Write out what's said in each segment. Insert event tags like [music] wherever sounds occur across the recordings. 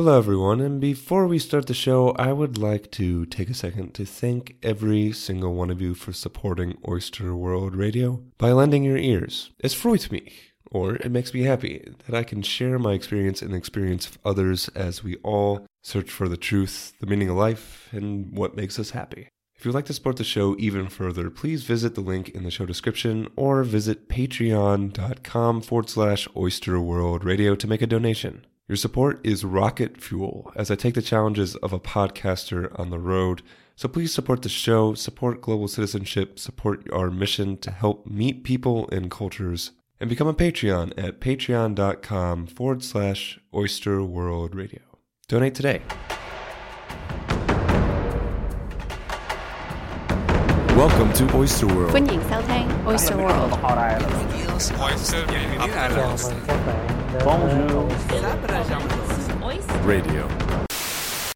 Hello, everyone, and before we start the show, I would like to take a second to thank every single one of you for supporting Oyster World Radio by lending your ears. Es freut mich, or it makes me happy, that I can share my experience and the experience of others as we all search for the truth, the meaning of life, and what makes us happy. If you'd like to support the show even further, please visit the link in the show description or visit patreon.com forward slash oyster world radio to make a donation. Your support is rocket fuel as I take the challenges of a podcaster on the road. So please support the show, support global citizenship, support our mission to help meet people and cultures, and become a Patreon at patreon.com forward slash oyster world radio. Donate today. Welcome to Oyster World. 欢迎收听 Oyster World。 Radio.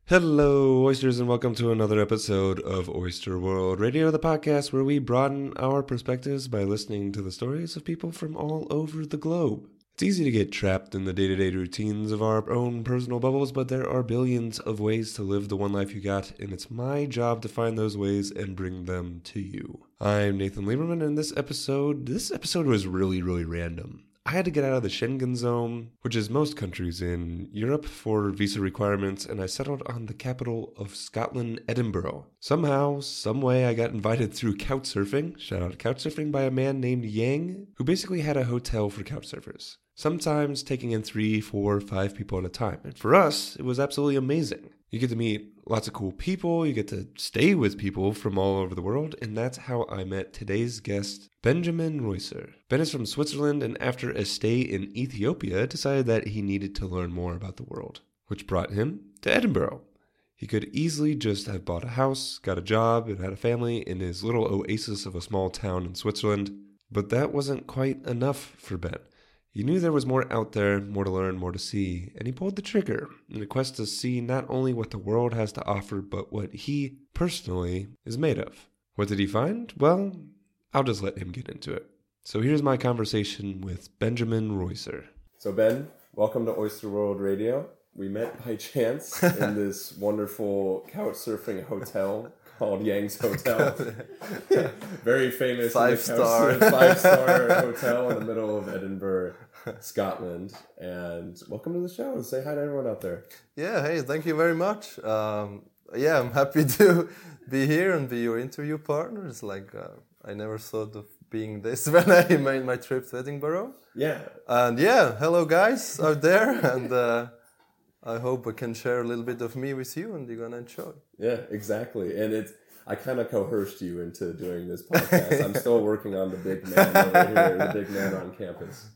Hello, oysters, and welcome to another episode of Oyster World Radio, the podcast where we broaden our perspectives by listening to the stories of people from all over the globe. It's easy to get trapped in the day to day routines of our own personal bubbles, but there are billions of ways to live the one life you got, and it's my job to find those ways and bring them to you. I'm Nathan Lieberman, and this episode, this episode was really, really random. I had to get out of the Schengen zone, which is most countries in Europe, for visa requirements, and I settled on the capital of Scotland, Edinburgh. Somehow, someway, I got invited through couchsurfing, shout out couchsurfing, by a man named Yang, who basically had a hotel for couchsurfers. Sometimes taking in three, four, five people at a time. And for us, it was absolutely amazing. You get to meet lots of cool people, you get to stay with people from all over the world, and that's how I met today's guest, Benjamin Reusser. Ben is from Switzerland, and after a stay in Ethiopia, decided that he needed to learn more about the world, which brought him to Edinburgh. He could easily just have bought a house, got a job, and had a family in his little oasis of a small town in Switzerland, but that wasn't quite enough for Ben. He knew there was more out there, more to learn, more to see, and he pulled the trigger in a quest to see not only what the world has to offer, but what he, personally, is made of. What did he find? Well, I'll just let him get into it. So here's my conversation with Benjamin Reusser. So, Ben, welcome to Oyster World Radio. We met by [laughs] chance in [laughs] this wonderful couch surfing hotel called Yang's Hotel. [laughs] [laughs] Very famous [laughs] Five star. five star hotel in the middle of Edinburgh, Scotland. And welcome to the show. And say hi to everyone out there. Yeah, hey, thank you very much. Um, yeah, I'm happy to be here and be your interview partner. It's like uh, I never thought of being this when I made my trip to Edinburgh. Yeah. And yeah, hello guys out there, and uh, I hope I can share a little bit of me with you, and you're gonna enjoy. Yeah, exactly. And it's I kind of coerced you into doing this podcast. I'm still [laughs] working on the big man over here, the big man on campus.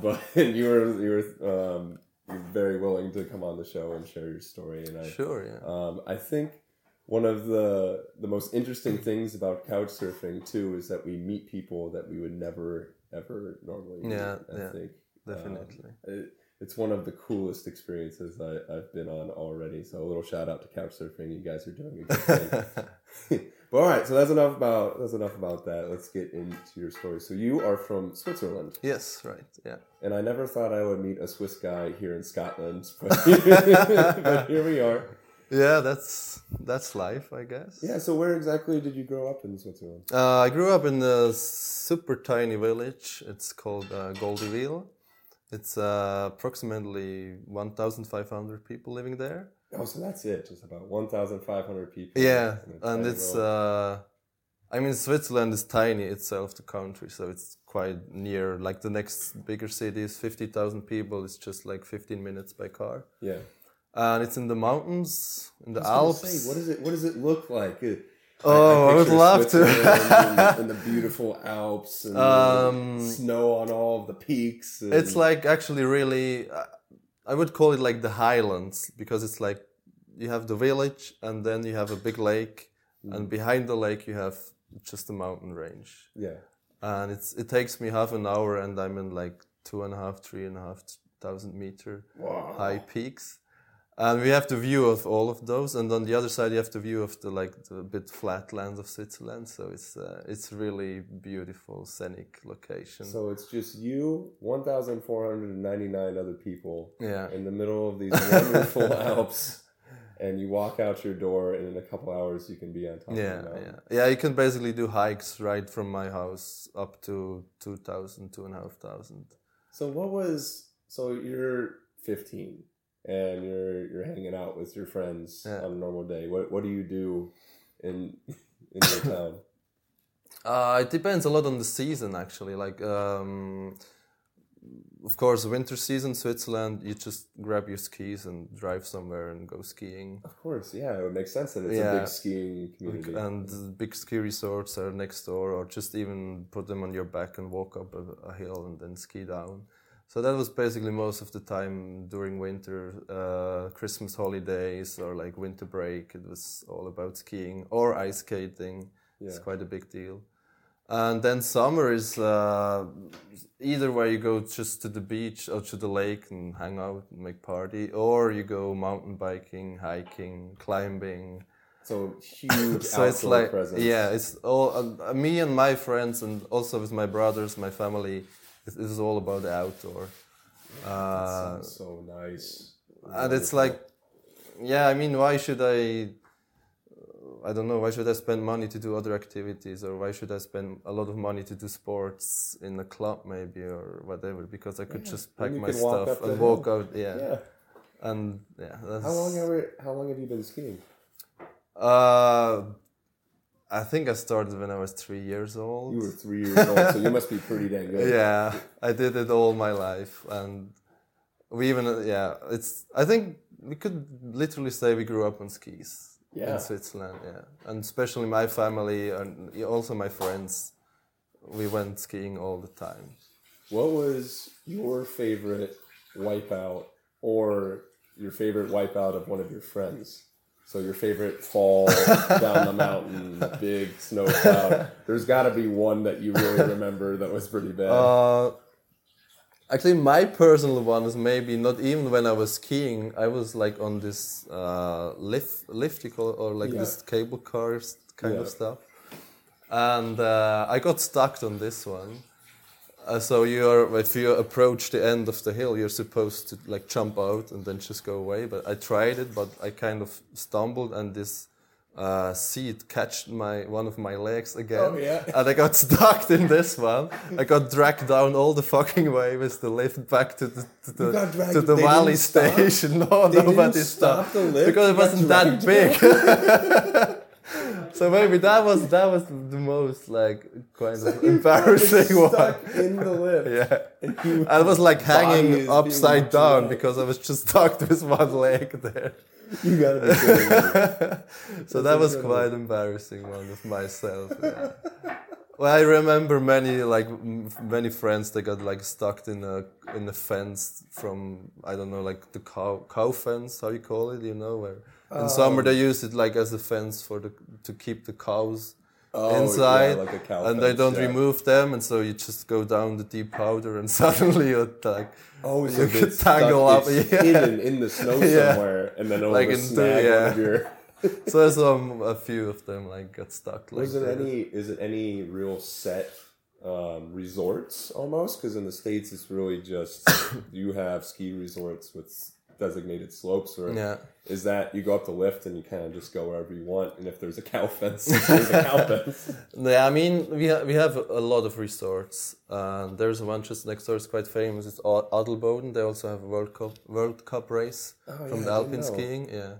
But [laughs] you were you were um, you're very willing to come on the show and share your story. And I Sure, yeah. um, I think one of the the most interesting things about couch surfing too is that we meet people that we would never ever normally meet. Yeah, I yeah, think Definitely. Um, it, it's one of the coolest experiences I, I've been on already. So a little shout out to couch surfing. You guys are doing a good thing. [laughs] [laughs] but all right, so that's enough about that's enough about that. Let's get into your story. So you are from Switzerland, yes, right. Yeah. and I never thought I would meet a Swiss guy here in Scotland, [laughs] but, but here we are. Yeah, that's that's life, I guess. Yeah. So where exactly did you grow up in Switzerland? Uh, I grew up in a super tiny village. It's called uh, Goldiwil. It's uh, approximately 1,500 people living there. Oh, so that's it. Just about one thousand five hundred people. Yeah, and it's. Uh, I mean, Switzerland is tiny itself, the country, so it's quite near. Like the next bigger city is 50,000 people. It's just like 15 minutes by car. yeah. And it's in the mountains, in the Alps. Say, what does it? What does it look like? It- Oh, I would love to. And, the- and the [laughs] beautiful Alps and Um, snow on all of the peaks. And, It's like actually really, uh, I would call it like the highlands because it's like you have the village and then you have a big lake, Mm. and behind the lake you have just a mountain range. yeah, And it's it takes me half an hour, and I'm in like two and a half, three and a half thousand meter wow. high peaks. And we have the view of all of those, and on the other side you have the view of the like the bit flat land of Switzerland. So it's uh, it's really beautiful scenic location. So it's just you, 1,499 other people yeah, in the middle of these wonderful [laughs] Alps, and you walk out your door, and in a couple hours you can be on top yeah, of yeah, yeah. You can basically do hikes right from my house up to 2,000, 2,500. So what was so you're 15 and you're you're hanging out with your friends Yeah. on a normal day. What what do you do in in your [coughs] town? Uh, it depends a lot on the season, actually. Like, um, of course, winter season, Switzerland, you just grab your skis and drive somewhere and go skiing. Of course, yeah, it would make sense that it's a big skiing community. And big ski resorts are next door, or just even put them on your back and walk up a, a hill and then ski down. So that was basically most of the time during winter, uh, Christmas holidays or like winter break. It was all about skiing or ice skating. It's quite a big deal. And then summer is uh, either where you go just to the beach or to the lake and hang out and make party, or you go mountain biking, hiking, climbing. so [laughs] huge So it's like presence. yeah, it's all uh, me and my friends, and also with my brothers, my family. This is all about the outdoor. Uh, so nice. and it's like yeah i mean why should i i don't know why should i spend money to do other activities or why should i spend a lot of money to do sports in a club maybe or whatever because i could just pack my can walk up stuff and walk hill. out yeah, yeah. and yeah How long we, how long have you been skiing? uh i think i started when i was three years old You were three years old, so you must be pretty dang good. [laughs] yeah i did it all my life and we even yeah it's i think we could literally say we grew up on skis Yeah. in switzerland yeah and especially my family and also my friends we went skiing all the time What was your favorite wipeout or your favorite wipeout of one of your friends? So your favorite fall down the mountain, [laughs] big snow cloud. There's got to be one that you really [laughs] remember that was pretty bad. uh, actually my personal one is maybe not even when i was skiing i was like on this uh, lift lift you call or like Yeah. this cable cars kind of stuff and uh, i got stuck on this one Uh, so you're if you approach the end of the hill, you're supposed to like jump out and then just go away. But I tried it, but I kind of stumbled and this uh, seat catched my one of my legs again. Oh, yeah. And I got [laughs] stuck in this one. I got dragged down all the fucking way with the lift back to the to the, to the valley didn't stop? station. [laughs] No, They nobody stopped because it wasn't that big. [laughs] so maybe that was that was the most like kind of embarrassing one. Stuck in the lift. Yeah. I was like hanging upside down because I was just stuck with one leg there. You gotta be kidding me. [laughs] So That's that was incredible. quite embarrassing one of myself. Yeah. well, I remember many like m- many friends that got like stuck in a in a fence from I don't know like the cow cow fence how you call it you know where in summer Oh. they use it like as a fence for the to keep the cows Oh, yeah, inside like a cow and they don't yeah. remove them and so you just go down the deep powder and [laughs] suddenly you're like Oh, You so could tangle stuck- up, yeah. hidden in the snow [laughs] Yeah. somewhere, and then over Like the- snag yeah. of your. [laughs] so there's um, a few of them like got stuck like Was it any? Is it any real set um, resorts almost? Because in the states, it's really just [coughs] you have ski resorts with designated slopes, or yeah is that you go up the lift and you kind of just go wherever you want, and if there's a cow [laughs] fence, there's a cow fence. Yeah, I mean, we ha- we have a lot of resorts. Uh, there's one just next door, it's quite famous. It's Adelboden. They also have a World Cup World Cup race Oh, from yeah, the alpine skiing. Yeah,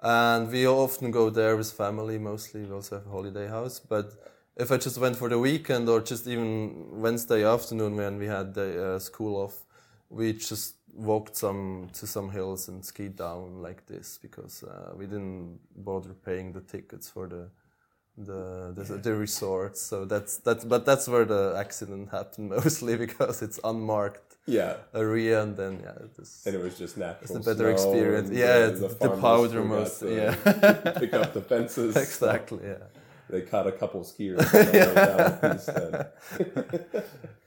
and we often go there with family. Mostly, we also have a holiday house. But if I just went for the weekend or just even Wednesday afternoon when we had the uh, school off, we just walked some to some hills and skied down like this because uh, we didn't bother paying the tickets for the the the, the resort. So that's that's but that's where the accident [laughs] happened mostly [laughs] because it's unmarked Yeah, area and then yeah it is, and it was just natural. it's a better experience. Yeah, the, the, the powder most- yeah. [laughs] pick up the fences. exactly yeah. They caught a couple skiers on their way down.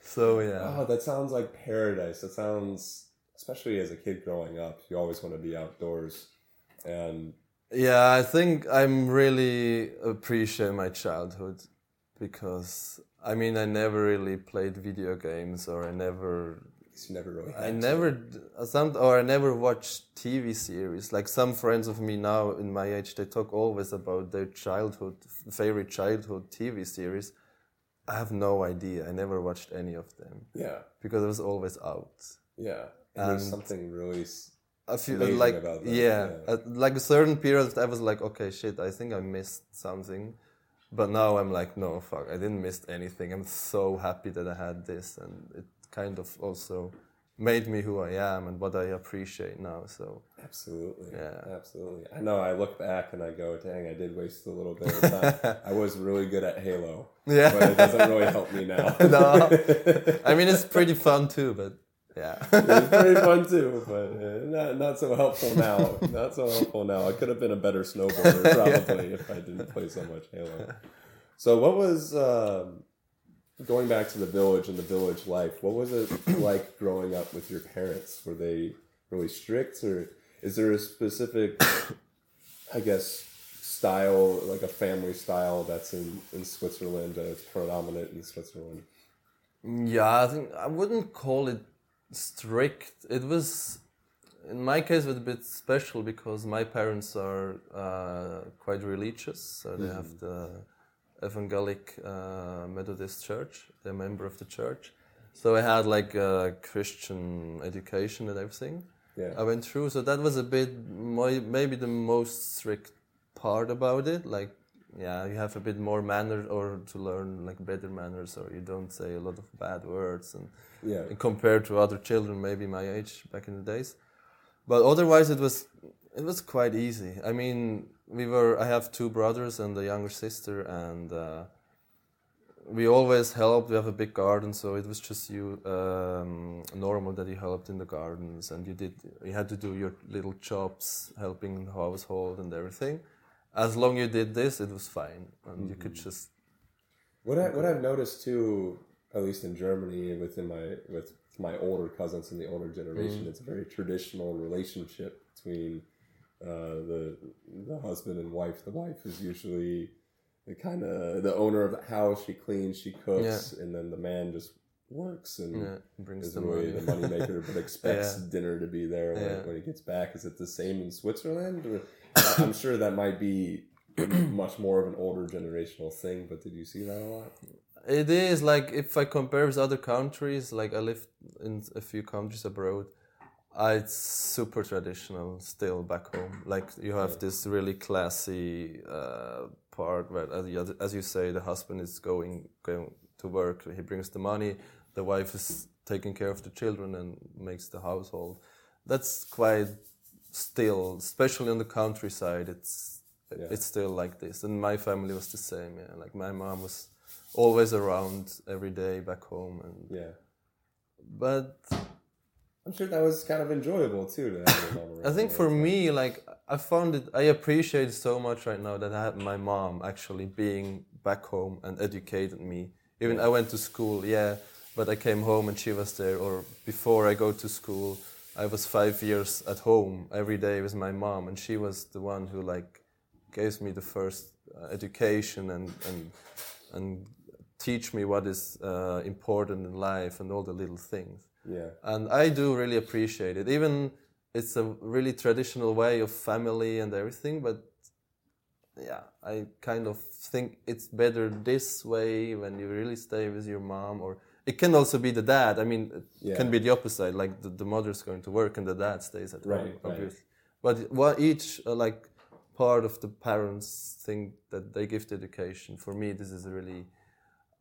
So yeah. Oh, that sounds like paradise. That sounds especially as a kid growing up, you always want to be outdoors, and Yeah, I think I'm really appreciate my childhood because I mean I never really played video games or I never never really. I to. never some or I never watched TV series. Like some friends of me now in my age, they talk always about their childhood favorite childhood TV series. I have no idea. I never watched any of them Yeah, because it was always out. yeah. And there's something really. feel Amazing like about that, yeah, yeah. At, like a certain period, I was like, okay, shit, I think I missed something, but now I'm like, no, fuck, I didn't miss anything. I'm so happy that I had this, and it kind of also made me who I am and what I appreciate now. So Absolutely. Yeah. Absolutely. I know. I look back and I go, "Dang, I did waste a little bit of time. [laughs] I was really good at Halo, Yeah. but it doesn't really help me [laughs] now. no, [laughs] I mean it's pretty fun too, but yeah, [laughs] It's very [laughs] fun too, but uh, not not so helpful now. Not so helpful now. I could have been a better snowboarder [laughs] probably if I didn't play so much Halo. So, what was um, going back to the village and the village life? What was it [clears throat] like growing up with your parents? Were they really strict, or is there a specific, I guess, style like a family style that's in in Switzerland that's predominant in Switzerland? yeah. I think I wouldn't call it strict. It was. In my case, it was a bit special because my parents are uh, quite religious, so they have the Evangelic uh, Methodist Church. They're a member of the church, so I had like a Christian education and everything. Yeah. I went through, so that was a bit my, maybe the most strict part about it. Like, yeah, you have a bit more manners, or to learn like better manners, or you don't say a lot of bad words, and Yeah. compared to other children, maybe my age back in the days. But otherwise, it was it was quite easy. I mean, we were. I have two brothers and a younger sister, and uh, we always helped. We have a big garden, so it was just you um, normal that you helped in the gardens, and you did. You had to do your little jobs, helping in the household and everything. As long you did this, it was fine, and you could just What I what I've noticed too, at least in Germany, within my with my older cousins in the older generation, it's a very traditional relationship between uh, the the husband and wife. The wife is usually the kind of the owner of the house. She cleans, she cooks, and then the man just works and yeah, brings is the really money. the money maker, but [laughs] expects Yeah. dinner to be there when, Yeah. when he gets back. Is it the same in Switzerland? Or, I'm sure that might be much more of an older generational thing, but did you see that a lot? It is like if I compare with other countries, like I lived in a few countries abroad, uh, it's super traditional still back home. Like you have this really classy uh, part where, as you, as you say, the husband is going going to work, he brings the money, the wife is taking care of the children and makes the household. That's quite still, especially on the countryside. It's Yeah. it's still like this, and my family was the same. Yeah, like my mom was always around every day back home, and Yeah. but I'm sure that was kind of enjoyable too. To have your mom I think for me, like I found it, I appreciate so much right now that I have my mom actually being back home and educated me. Even I went to school, yeah, but I came home and she was there. Or before I go to school, I was five years at home every day with my mom, and she was the one who like gave me the first uh, education and and and teach me what is uh, important in life and all the little things yeah, and I do really appreciate it. Even it's a really traditional way of family and everything, but yeah, I kind of think it's better this way when you really stay with your mom, or it can also be the dad. I mean, it Yeah. can be the opposite, like the, the mother's going to work and the dad stays at Right, home, right. obviously. But what each uh, like part of the parents think that they give the education. For me, this is really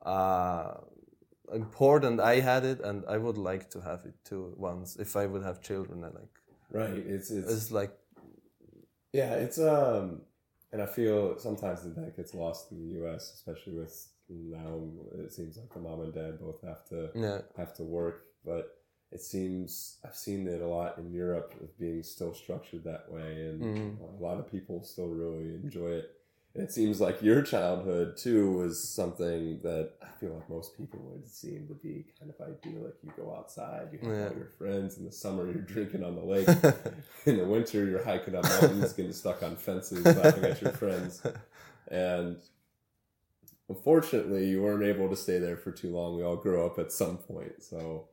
uh, important. I had it, and I would like to have it too. Once, if I would have children, I like right. It's it's it's like yeah, it's um, and I feel sometimes that that gets lost in the U.S., especially with now. It seems like the mom and dad both have to yeah, have to work, but it seems I've seen it a lot in Europe of being still structured that way, and Mhm. a lot of people still really enjoy it. it seems like your childhood too was something that I feel like most people would seem to be kind of ideal. Like You go outside, you have Yeah. all your friends. In the summer, you're drinking on the lake. [laughs] In the winter, you're hiking up mountains, getting stuck on fences, laughing at your friends. [laughs] And unfortunately, you weren't able to stay there for too long. We all grow up at some point. So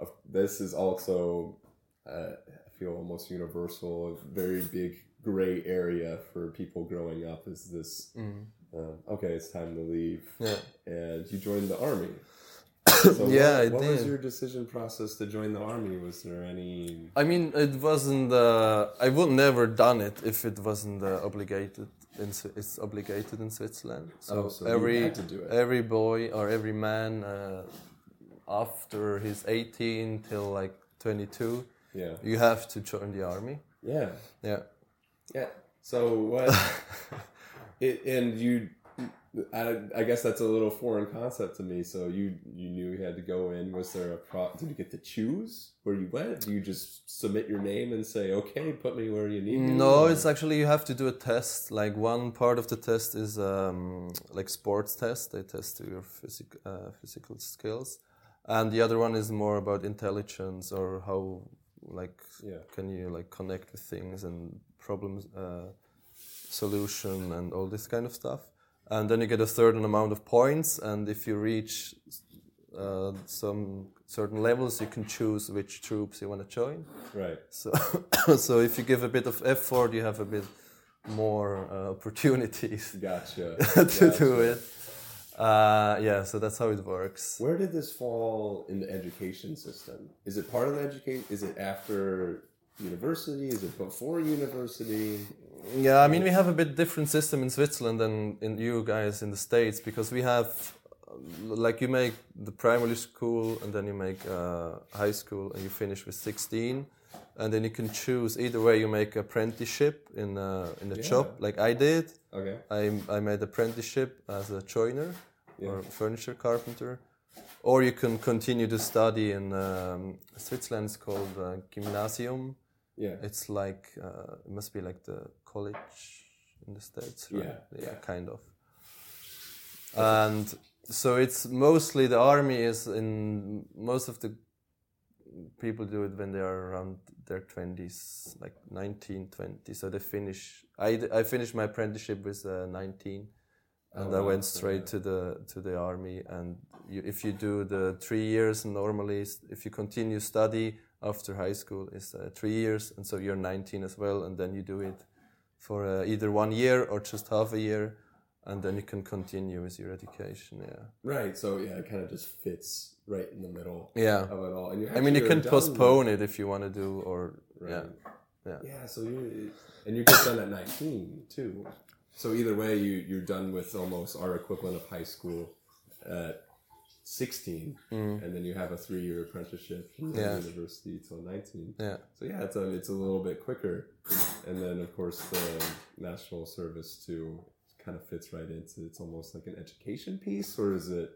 uh, this is also, uh, I feel almost universal, a very big gray area for people growing up is this, um, okay, it's time to leave. Yeah. And you joined the army. [coughs] So Yeah, what, what was your decision process to join the army? Was there any? I mean, it wasn't. Uh, I would never done it if it wasn't uh, obligated. In, it's obligated in Switzerland. So, Oh, so every had to do it. every boy or every man uh, after he's 18 till like 22, Yeah. you have to join the army. Yeah. Yeah. Yeah. So what? [laughs] it, and you, I, I guess that's a little foreign concept to me. So you you knew you had to go in. Was there a pro? Did you get to choose where you went? Do you just submit your name and say, "Okay, put me where you need me"? No, it's actually you have to do a test. Like one part of the test is um, like sports test. They test your physic, uh, physical skills, and the other one is more about intelligence or how like Yeah. can you like connect with things and problems uh, solution and all this kind of stuff. And then you get a certain amount of points, and if you reach uh, some certain levels, you can choose which troops you want to join. right. So, [coughs] so if you give a bit of effort, you have a bit more uh, opportunities [laughs] Gotcha. [laughs] to Gotcha. do it. Uh, yeah, so that's how it works. Where did this fall in the education system? Is it part of the education? Is it after university? Is it before university? Yeah, I mean we have a bit different system in Switzerland than in you guys in the states because we have uh, like you make the primary school and then you make uh, high school and you finish with 16 and then you can choose either way you make apprenticeship in a, in a Yeah. job like I did Okay. I, I made apprenticeship as a joiner Yeah. or furniture carpenter, or you can continue to study in um, Switzerland. It's called uh, gymnasium. Yeah. It's like uh, it must be like the college in the states, right? Yeah, yeah, kind of. And so it's mostly the army is in most of the people do it when they are around their 20s like 19 20 so they finish i, I finished my apprenticeship with uh, 19 and Oh, i went straight yeah. to the to the army and you, if you do the three years normally if you continue study after high school is uh, three years and so you're 19 as well and then you do it for uh, either one year or just half a year and then you can continue with your education yeah Right. So yeah, it kind of just fits right in the middle yeah of it all. And you i mean you can postpone it if you want to do or Right. yeah yeah Yeah, so you and you get done at 19 too. So either way, you you're done with almost our equivalent of high school at 16, and then you have a three year apprenticeship from Mm. Yeah. university till 19. yeah So yeah, it's a it's a little bit quicker, and then of course the national service too kind of fits right into. It's almost like an education piece, or is it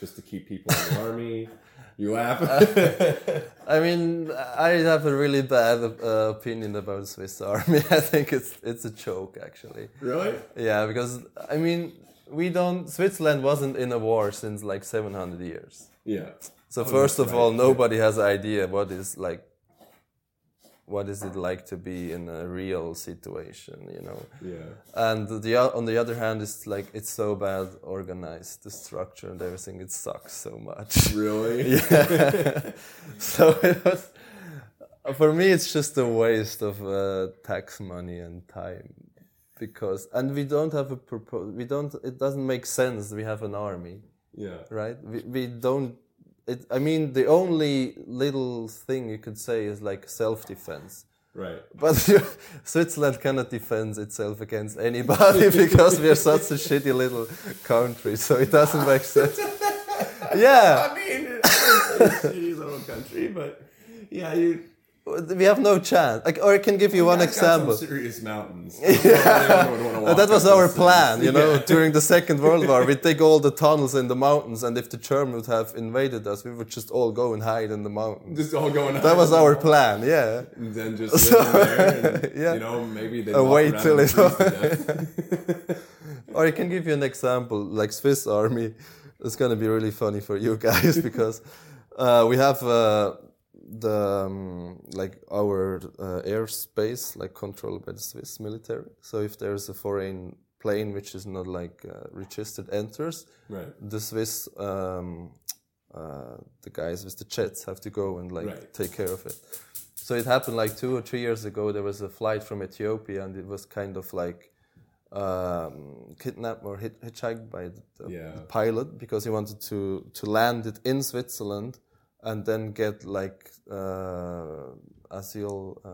just to keep people in the [laughs] army? You laugh. [laughs] I mean, I have a really bad uh, opinion about the Swiss Army. [laughs] I think it's it's a joke, actually. really? Yeah, because I mean, we don't. Switzerland wasn't in a war since like 700 years. Yeah. So Oh, first of all, nobody has an idea what is like. What is it like to be in a real situation, you know? Yeah. And the on the other hand, it's like it's so bad organized, the structure and everything. It sucks so much. Really? [laughs] Yeah. [laughs] so it was for me. It's just a waste of uh, tax money and time because and we don't have a propose. We don't. It doesn't make sense. We have an army, Yeah. right? We we don't. It, I mean, the only little thing you could say is like self defense. Right. But [laughs] Switzerland cannot defend itself against anybody [laughs] because we are such a shitty little country. So it doesn't make sense. [laughs] Yeah, I mean, it's a shitty little country, but yeah, you. We have no chance. Like, or I can give you one got some example. serious mountains. [laughs] Uh, that was our plan, you know. [laughs] During the Second World War, we'd dig all the tunnels in the mountains, and if the Germans would have invaded us, we would just all go and hide in the mountains. Just all go going. That was our plan, yeah. And then just there, and, [laughs] Yeah. you know, maybe they Uh, wait till and it- freeze to death. or I can give you an example, like Swiss Army. It's gonna be really funny for you guys because uh, we have uh, the um, like our uh, airspace like controlled by the Swiss military. So if there's a foreign plane which is not like uh, registered enters, Right. the Swiss um, uh, the guys with the jets have to go and like Right. take care of it. So it happened like two or three years ago. There was a flight from Ethiopia, and it was kind of like um, kidnapped or hit, hitchhiked by the, the, Yeah. the pilot because he wanted to to land it in Switzerland and then get like uh, asylum. Uh,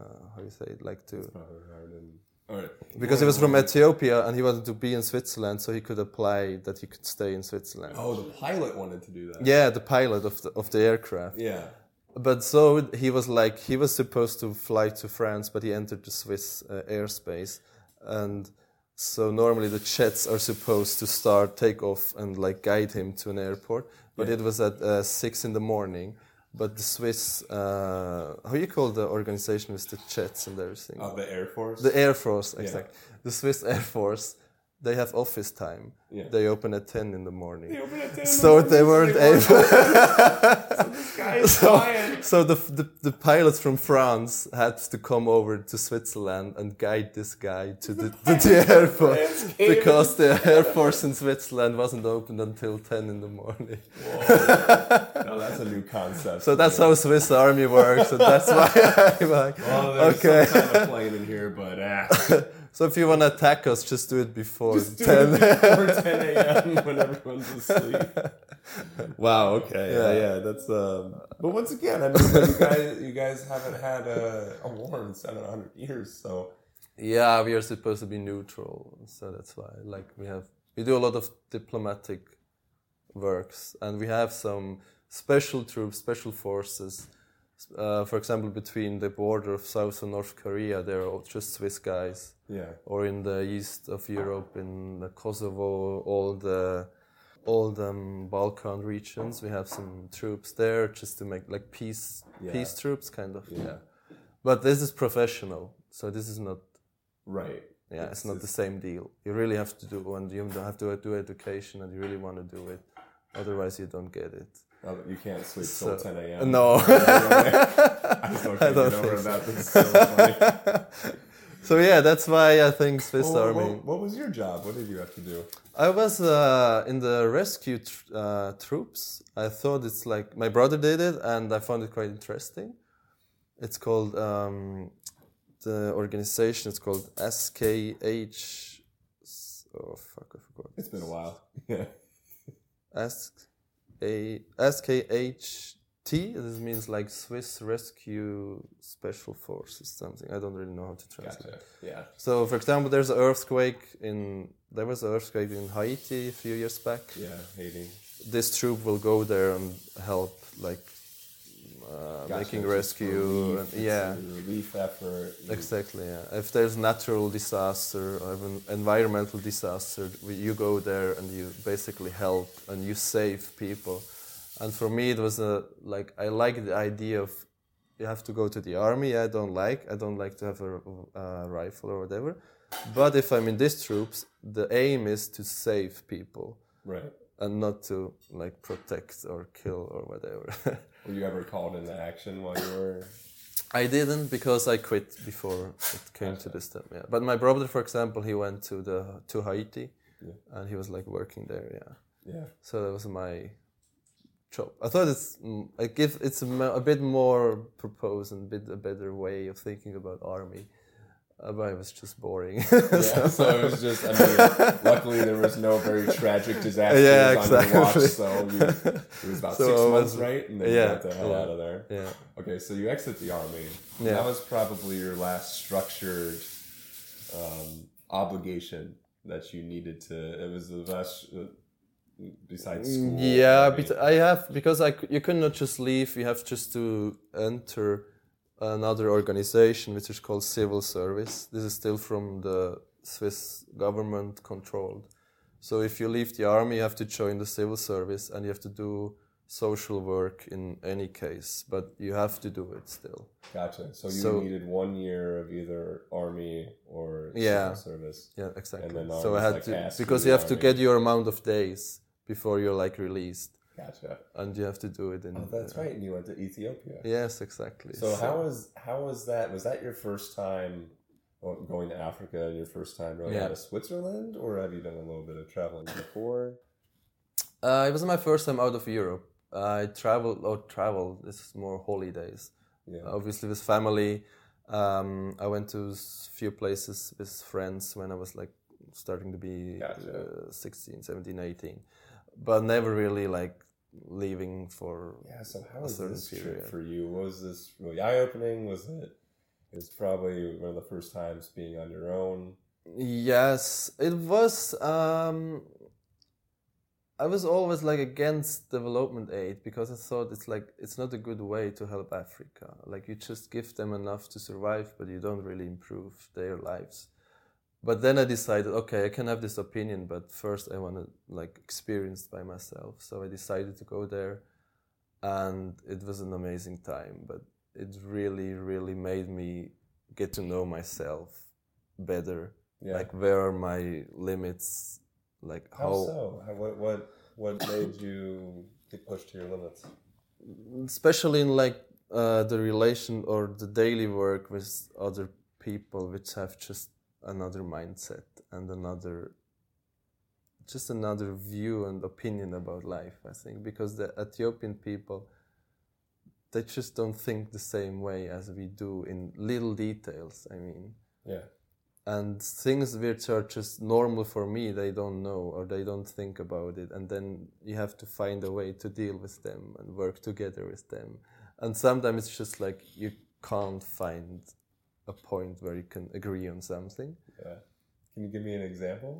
uh, how you say it? Like to All right. because he was from Ethiopia and he wanted to be in Switzerland, so he could apply that he could stay in Switzerland. Oh, the pilot wanted to do that. Yeah, the pilot of the of the aircraft. Yeah. But so he was like he was supposed to fly to France, but he entered the Swiss uh, airspace, and so normally the jets are supposed to start take off and like guide him to an airport. But Yeah. it was at uh, six in the morning. But the Swiss, uh, how you call the organization with the jets and everything? Uh, the Air Force. The Air Force, Yeah. exactly. The Swiss Air Force, they have office time. Yeah. They open at ten in the morning. They open at 10 in the so they weren't they able. [laughs] this guy is so, so the, the the pilots from France had to come over to Switzerland and guide this guy to the, to the [laughs] airport because the Air Force in Switzerland wasn't opened until ten in the morning. No, that's a new concept. So that's how Swiss Army works, and that's why [laughs] I'm like, Well, there's okay. some kind of plane in here, but ah. So if you want to attack us, just do it before Just do ten. it before [laughs] 10 a.m. when everyone's asleep. Wow. Okay. Yeah. Yeah. Yeah. That's. Um, but once again, I mean, you guys, you guys haven't had a, a war in 700 years, so Yeah, we are supposed to be neutral, so that's why. Like we have, we do a lot of diplomatic works, and we have some special troops, special forces. Uh, for example, between the border of South and North Korea, there are just Swiss guys, yeah. or in the east of Europe, in the Kosovo, all the all the um, Balkan regions, we have some troops there just to make like peace Yeah. peace troops, kind of. Yeah. yeah. But this is professional, so this is not Right. yeah, it's, It's- not the same deal. You really have to do, and you have to do education, and you really want to do it. Otherwise, you don't get it. Oh, you can't sleep till So- 10 a.m. No. [laughs] I don't get [laughs] over so. that. That's so funny. [laughs] So yeah, that's why I think Swiss Well, Army. what, what was your job? What did you have to do? I was uh, in the rescue tr- uh, troops. I thought it's like my brother did it, and I found it quite interesting. It's called um, the organization. It's called SKH. Oh fuck, I forgot. It's been a while. Yeah. S A SKHT. This means like Swiss Rescue Special Forces, something. I don't really know how to translate. Gotcha. Yeah. So, for example, there's an earthquake in. There was an earthquake in Haiti a few years back. Yeah. Haiti. This troop will go there and help, like uh, making rescue. relief, and, yeah, relief effort. Exactly. Yeah. If there's natural disaster or even environmental disaster, you go there and you basically help and you save people. And for me, it was a like I like the idea of you have to go to the army. I don't like. I don't like to have a, a rifle or whatever. But if I'm in these troops, the aim is to save people Right. And not to like protect or kill or whatever. [laughs] Were you ever called into action while you were? I didn't because I quit before it came to this step. Yeah, but my brother, for example, he went to the to Haiti, Yeah. and he was like working there. Yeah, Yeah. so that was my job. I thought it's I give it's a, a bit more proposed and a bit a better way of thinking about army. Uh, but it was just boring. [laughs] Yeah, so it was just. I mean, luckily there was no very tragic disasters [laughs] Yeah, on your watch, so you, it was about [laughs] So six months, right? And then yeah, you got the hell yeah. out of there. yeah. Okay, so you exit the army. Yeah. That was probably your last structured um, obligation that you needed to. It was the last, uh, besides school. Yeah, I but I have because I you cannot just leave. You have just to enter another organization which is called civil service. This is still from the Swiss government controlled. So if you leave the army, you have to join the civil service and you have to do social work in any case, but you have to do it still. Gotcha. So you So- needed one year of either army or Yeah. service. Yeah, exactly. then So I had like, to because you you have to get your amount of days before you're like released, Gotcha. and you have to do it in. Oh, that's right. And you went to Ethiopia. Yes, exactly. So how was how was that? Was that your first time going to Africa? and Your first time really Yeah. out of Switzerland, or have you done a little bit of traveling before? Uh, it was my first time out of Europe. I traveled or traveled. This is more holidays. Yeah. Obviously with family. Um, I went to a few places with friends when I was like starting to be Gotcha. uh, 16, 17, 18. But never really like leaving for Yeah. So how a was certain this trip for you? Was this really eye opening? Was it? It's probably one of the first times being on your own. Yes, it was. Um, I was always like against development aid because I thought it's like it's not a good way to help Africa. Like you just give them enough to survive, but you don't really improve their lives. But then I decided, okay, I can have this opinion, but first I want to like experience by myself. So I decided to go there, and it was an amazing time. But it really, really made me get to know myself better Yeah. like where are my limits like how, how, so? How, what what what made you get pushed to your limits? especially in like uh, the relation or the daily work with other people which have just another mindset and another just another view and opinion about life i think because the ethiopian people they just don't think the same way as we do in little details i mean Yeah. and things which are just normal for me they don't know or they don't think about it and then you have to find a way to deal with them and work together with them and sometimes it's just like you can't find a point where you can agree on something. Yeah. Can you give me an example?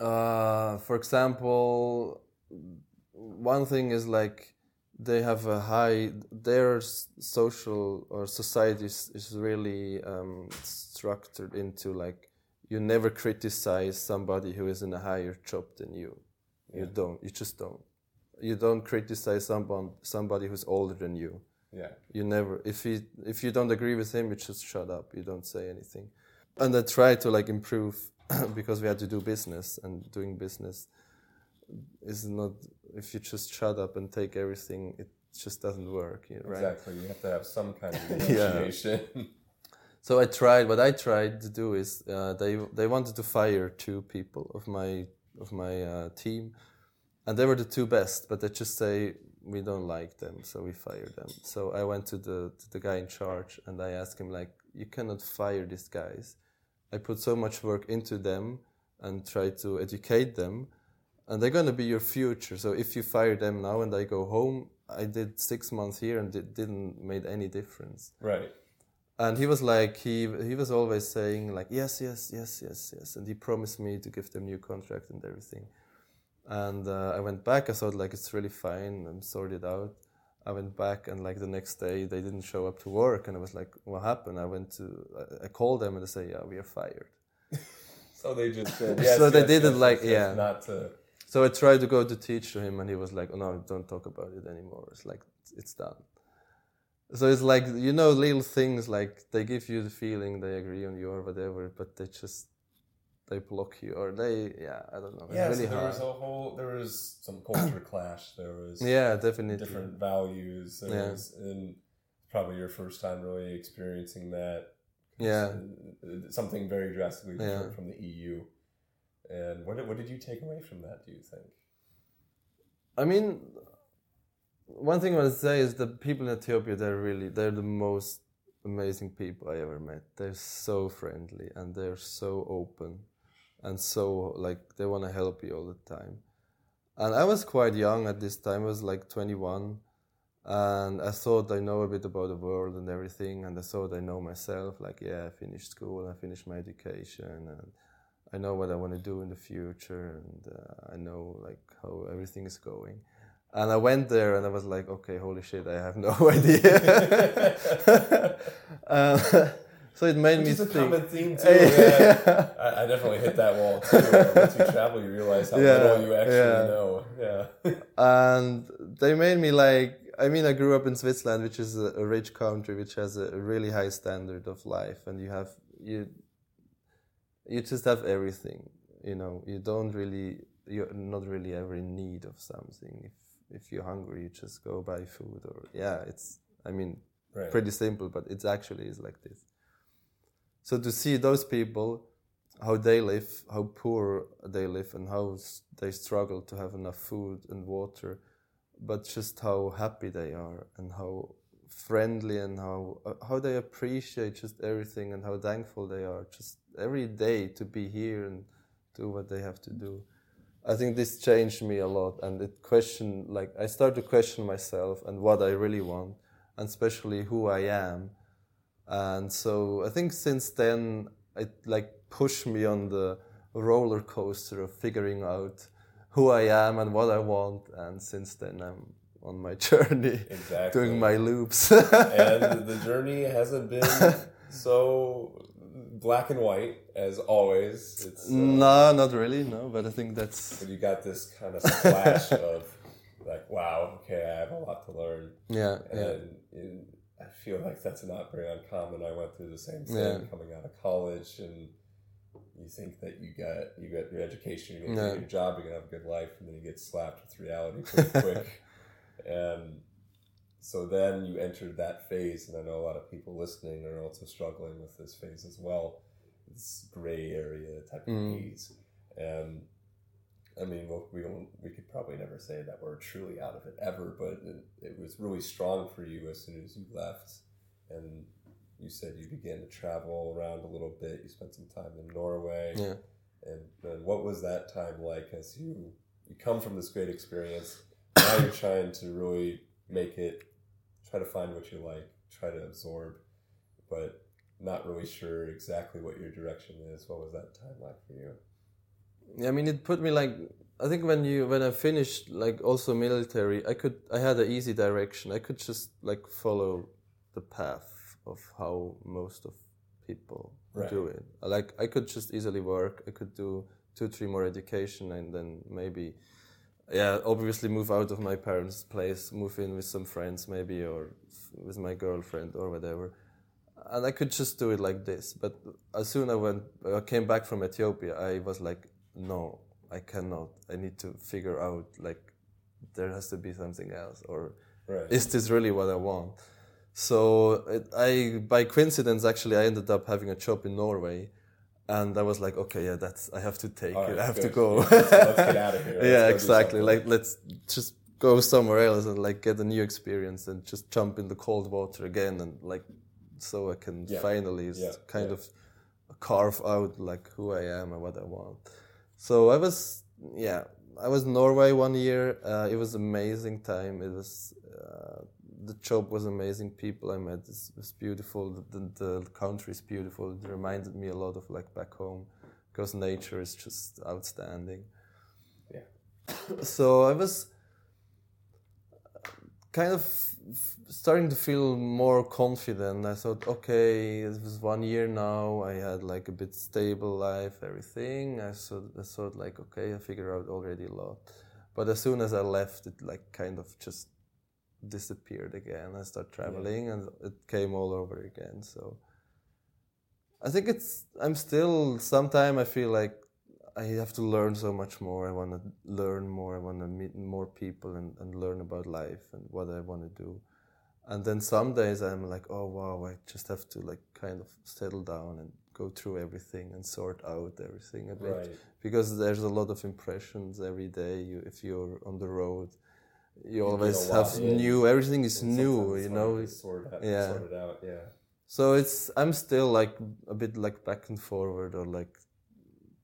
uh, for example one thing is like they have a high their social or society is, is really um, structured into like you never criticize somebody who is in a higher job than you. You don't you just don't. You don't criticize someone somebody who's older than you Yeah. you never if he if you don't agree with him you just shut up you don't say anything and i try to like improve [clears throat] because we had to do business and doing business is not if you just shut up and take everything it just doesn't work you right Exactly. You have to have some kind of [laughs] Yeah. negotiation. so i tried what i tried to do is uh, they they wanted to fire two people of my of my uh, team and they were the two best but they just say we don't like them so we fire them. So i went to the to the guy in charge and i asked him like you cannot fire these guys. I put so much work into them and try to educate them and they're going to be your future. So if you fire them now and i go home i did six months here and it didn't made any difference. Right. and he was like he he was always saying like yes yes yes yes yes and he promised me to give them new contract and everything and uh, i went back. I thought like it's really fine. And sorted out. I went back and like the next day they didn't show up to work. And i was like what happened? I went to I- i called them and they say yeah we are fired. [laughs] So they just said [laughs] So they yes, didn't yes, like- yes, yes, yeah. not to so i tried to go to teach to him and he was like oh no don't talk about it anymore. It's like it's done. So it's like you know little things like they give you the feeling they agree on you or whatever but they just they block you or they yeah i don't know yeah. really so there hard was a whole there was some culture [coughs] clash. There was yeah definitely different values. There Yeah. was, and probably your first time really experiencing that. Yeah. Something very drastically different Yeah. from the EU. And what did, what did you take away from that? Do you think? I mean, one thing I want to say is the people in Ethiopia, they're really, they're the most amazing people I ever met. They're so friendly and they're so open and so, like, they want to help you all the time. And I was quite young at this time, I was like 21. And I thought I know a bit about the world and everything. And I thought I know myself. Like, yeah, I finished school, I finished my education, and I know what I want to do in the future, and uh, I know like how everything is going. And I went there, and I was like, okay, holy shit, I have no [laughs] idea. [laughs] uh, [laughs] so it made me Which a think. common theme [laughs] too. Yeah. I, I definitely hit that wall too. Once you travel, you realize how Yeah, little you actually yeah. know. Yeah. [laughs] and they made me like i mean i grew up in switzerland which is a, a rich country which has a really high standard of life and you have you you just have everything. You know, you don't really, you're not really ever in need of something. If if you're hungry, you just go buy food. Or yeah, it's. I mean, Right. pretty simple, but it's actually is like this. So to see those people, how they live, how poor they live, and how they struggle to have enough food and water, but just how happy they are and how friendly and how uh, how they appreciate just everything and how thankful they are just every day to be here and do what they have to do. I think this changed me a lot, and it questioned like I started to question myself and what I really want, and especially who I am. And so I think since then it like pushed me on the roller coaster of figuring out who I am and what I want. And since then I'm on my [laughs] journey, Exactly. doing my loops. and the [laughs] journey hasn't been so black and white as always. It's uh, no, not really. No, but I think that's but you got this kind of splash [laughs] of like, wow, okay, I have a lot to learn, yeah, yeah, and, and I feel like that's not very uncommon. I went through the same thing Yeah. coming out of college, and you think that you got you got your education, you're gonna Yeah. get your job, you're gonna have a good life, and then you get slapped with reality pretty [laughs] quick. and so then you entered that phase, and I know a lot of people listening are also struggling with this phase as well. This gray area type of Mm. haze, and I mean, well, we we could probably never say that we're truly out of it ever, but it, it was really strong for you as soon as you left, and you said you began to travel around a little bit. You spent some time in Norway, yeah. and, and what was that time like as you you come from this great experience? Now you're trying to really make it, try to find what you like, try to absorb, but not really sure exactly what your direction is. What was that time like for you? Yeah, I mean, it put me like I think when you when I finished like also military, I could I had an easy direction. I could just like follow the path of how most of people Right. do it. Like I could just easily work. I could do two, three more education, and then maybe, yeah, obviously move out of my parents' place, move in with some friends maybe, or with my girlfriend or whatever and I could just do it like this. But as soon as I went, I came back from Ethiopia, I was like, no, I cannot. I need to figure out like there has to be something else, or Right. is this really what I want? So it, I, by coincidence, actually, I ended up having a job in Norway, and I was like, okay, yeah, that's I have to take All it. right, I have to good. go. Let's, let's get out of here. [laughs] Yeah, exactly. Like let's just go somewhere else and like get a new experience and just jump in the cold water again and like so I can Yeah. finally Yeah, kind yeah. of carve out like who I am and what I want. So I was yeah, I was in Norway one year. Uh, it was amazing time. It was uh, the job was amazing. People I met it was beautiful. The, the, the country is beautiful. It reminded me a lot of like back home because nature is just outstanding. Yeah. [coughs] So I was kind of starting to feel more confident. I thought, okay, it was one year now. I had like a bit stable life, everything. I thought, I thought like, okay, I figured out already a lot. But as soon as I left, it like kind of just disappeared again. I started traveling, and it came all over again. So I think it's. I'm still. Sometime I feel like I have to learn so much more. I want to learn more. I want to meet more people and, and learn about life and what I want to do. And then some days I'm like, oh wow, I just have to like kind of settle down and go through everything and sort out everything a bit Right. because there's a lot of impressions every day. You, if you're on the road, you get always have new. Everything is And new, you know. sort, out, yeah. sort it out. Yeah. So it's I'm still like a bit like back and forward, or like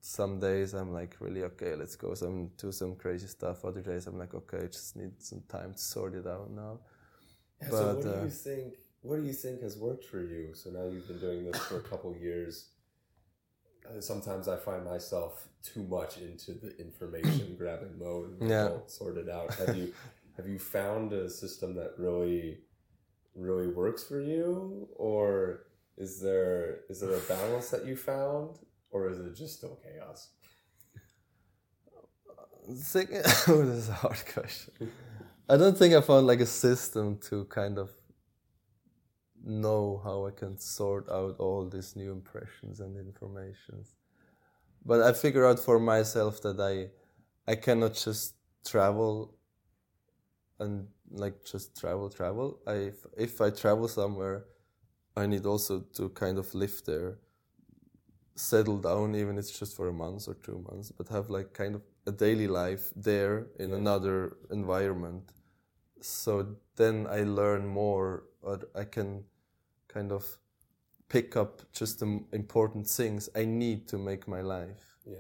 some days I'm like really okay, let's go some do some crazy stuff. Other days I'm like okay, I just need some time to sort it out now. Yeah, so But, what do uh, you think? What do you think has worked for you? So now you've been doing this for a couple years. Uh, Sometimes I find myself too much into the information [coughs] grabbing mode. and Yeah. Sort it out. Have you [laughs] have you found a system that really really works for you, or is there is there a balance that you found, or is it just still chaos? [laughs] Oh, this is a hard question. I don't think I found like a system to kind of know how I can sort out all these new impressions and informations. but I figure out for myself that I I cannot just travel and like just travel travel. I if I travel somewhere, I need also to kind of live there, settle down, even if it's just for a month or two months, but have like kind of a daily life there in another environment. So then I learn more, or I can kind of pick up just the important things I need to make my life. Yeah.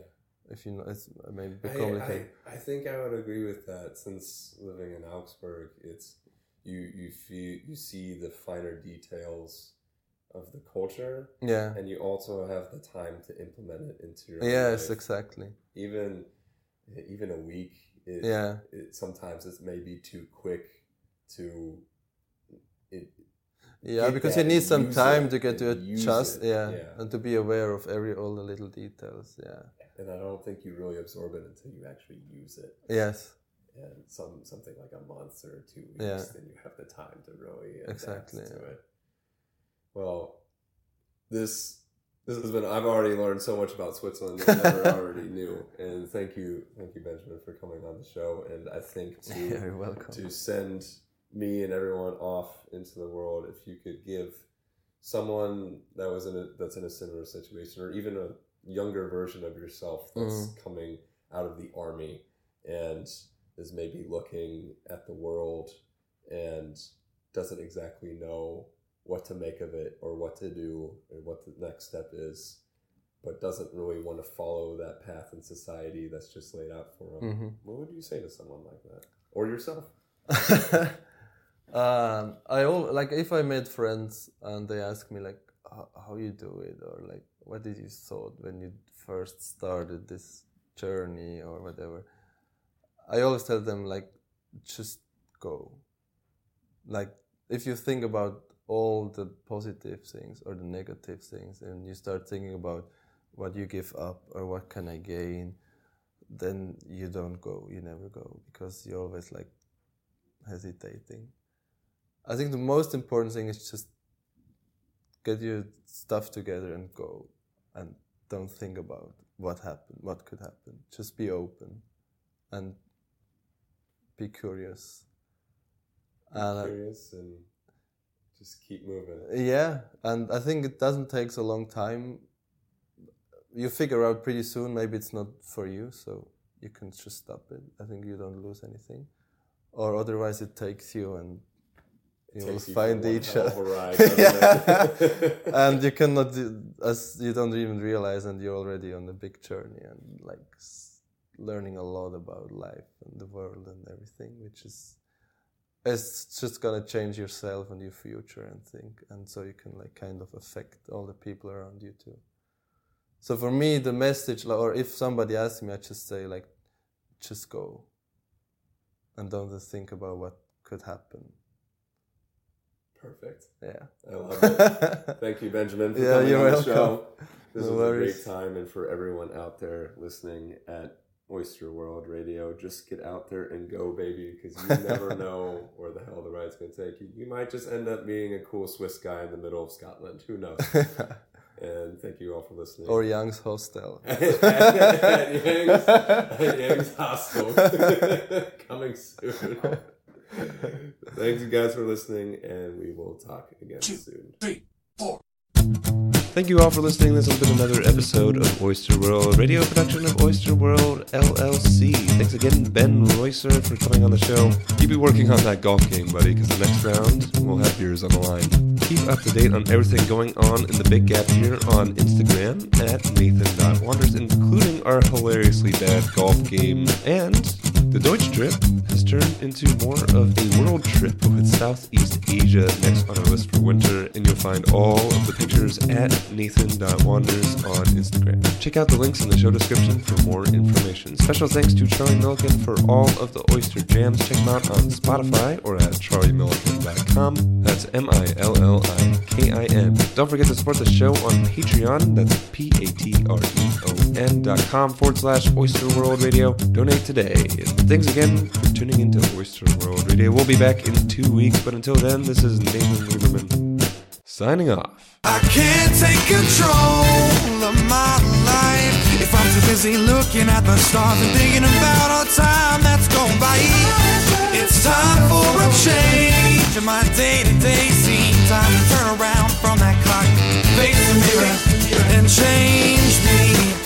If you know, it's maybe a I, bit I, complicated. I think I would agree with that. Since living in Augsburg, it's you you feel you see the finer details of the culture, yeah. and you also have the time to implement it into your Yes, life. exactly. even even a week. It, Yeah. it, sometimes it's maybe too quick to it. Yeah, because you need some time it to get to adjust, yeah, Yeah. and to be aware of every all the little details. Yeah. and I don't think you really absorb it until you actually use it. Yes. and some something like a month or two weeks, Yeah. then you have the time to really adapt Exactly, to it. Well, this this has been. I've already learned so much about Switzerland that I never [laughs] already knew, and thank you, thank you, Benjamin, for coming on the show. And I think [laughs] to to send me and everyone off into the world, if you could give someone that was in a that's in a similar situation, or even a younger version of yourself that's Mm. coming out of the army and is maybe looking at the world and doesn't exactly know what to make of it or what to do or what the next step is, but doesn't really want to follow that path in society that's just laid out for them. hmm What would you say to someone like that? Or yourself? [laughs] um, I all like if I made friends and they ask me like how, how you do it or like what did you thought when you first started this journey or whatever. I always tell them like just go. Like if you think about all the positive things or the negative things and you start thinking about what you give up or what can I gain, then you don't go, you never go because you're always like hesitating. I think the most important thing is just get your stuff together and go and don't think about what happened, what could happen. Just be open and be curious. And I- Curious and just keep moving. yeah, and I think it doesn't take so long time. You figure out pretty soon maybe it's not for you, so you can just stop it. I think you don't lose anything, or otherwise it takes you and you will Takes you find each hell of a other. ride, yeah, [laughs] and you cannot do- as you don't even realize, and you're already on a big journey and like learning a lot about life and the world and everything, which is it's just gonna change yourself and your future and think and so you can like kind of affect all the people around you too so for me the message or if somebody asks me i just say like just go and don't think about what could happen Perfect. yeah I love it. [laughs] Thank you, Benjamin, for Yeah, coming you're on the welcome. show. This No was a great time, and for everyone out there listening at Oyster World Radio, just get out there and go, baby, because you never [laughs] know where the hell the ride's going to take you. You might just end up being a cool Swiss guy in the middle of Scotland. Who knows? [laughs] and thank you all for listening. or young's hostel [laughs] at Yang's, at Yang's Hostel. Coming soon. Thanks, you guys, for listening, and we will talk again soon. Thank you all for listening. This has been another episode of Oyster World, radio production of Oyster World LLC. Thanks again, Ben Roycer, for coming on the show. Keep be working on that golf game, buddy, because the next round we'll have beers on the line. Keep up to date on everything going on in the Big Gap here on Instagram at Nathan.Wanders, including our hilariously bad golf game. And the Deutsch trip has turned into more of a world trip with Southeast Asia next on our list for winter, and you'll find all of the pictures at Nathan.Wanders on Instagram. Check out the links in the show description for more information. Special thanks to Charlie Millikin for all of the Oyster Jams. Check them out on Spotify or at charliemillikin.com. That's M I L L I K I N. Don't forget to support the show on Patreon. That's P A T R E O N dot com forward slash Oyster World Radio. Donate today. Thanks again for tuning into Oyster World Radio. We'll be back in two weeks, but until then, this is Nathan Lieberman signing off. I can't take control of my life if I'm too busy looking at the stars and thinking about all time that's gone by. It's time for a change in my day to day scene. Time to turn around from that clock, face the mirror, and change.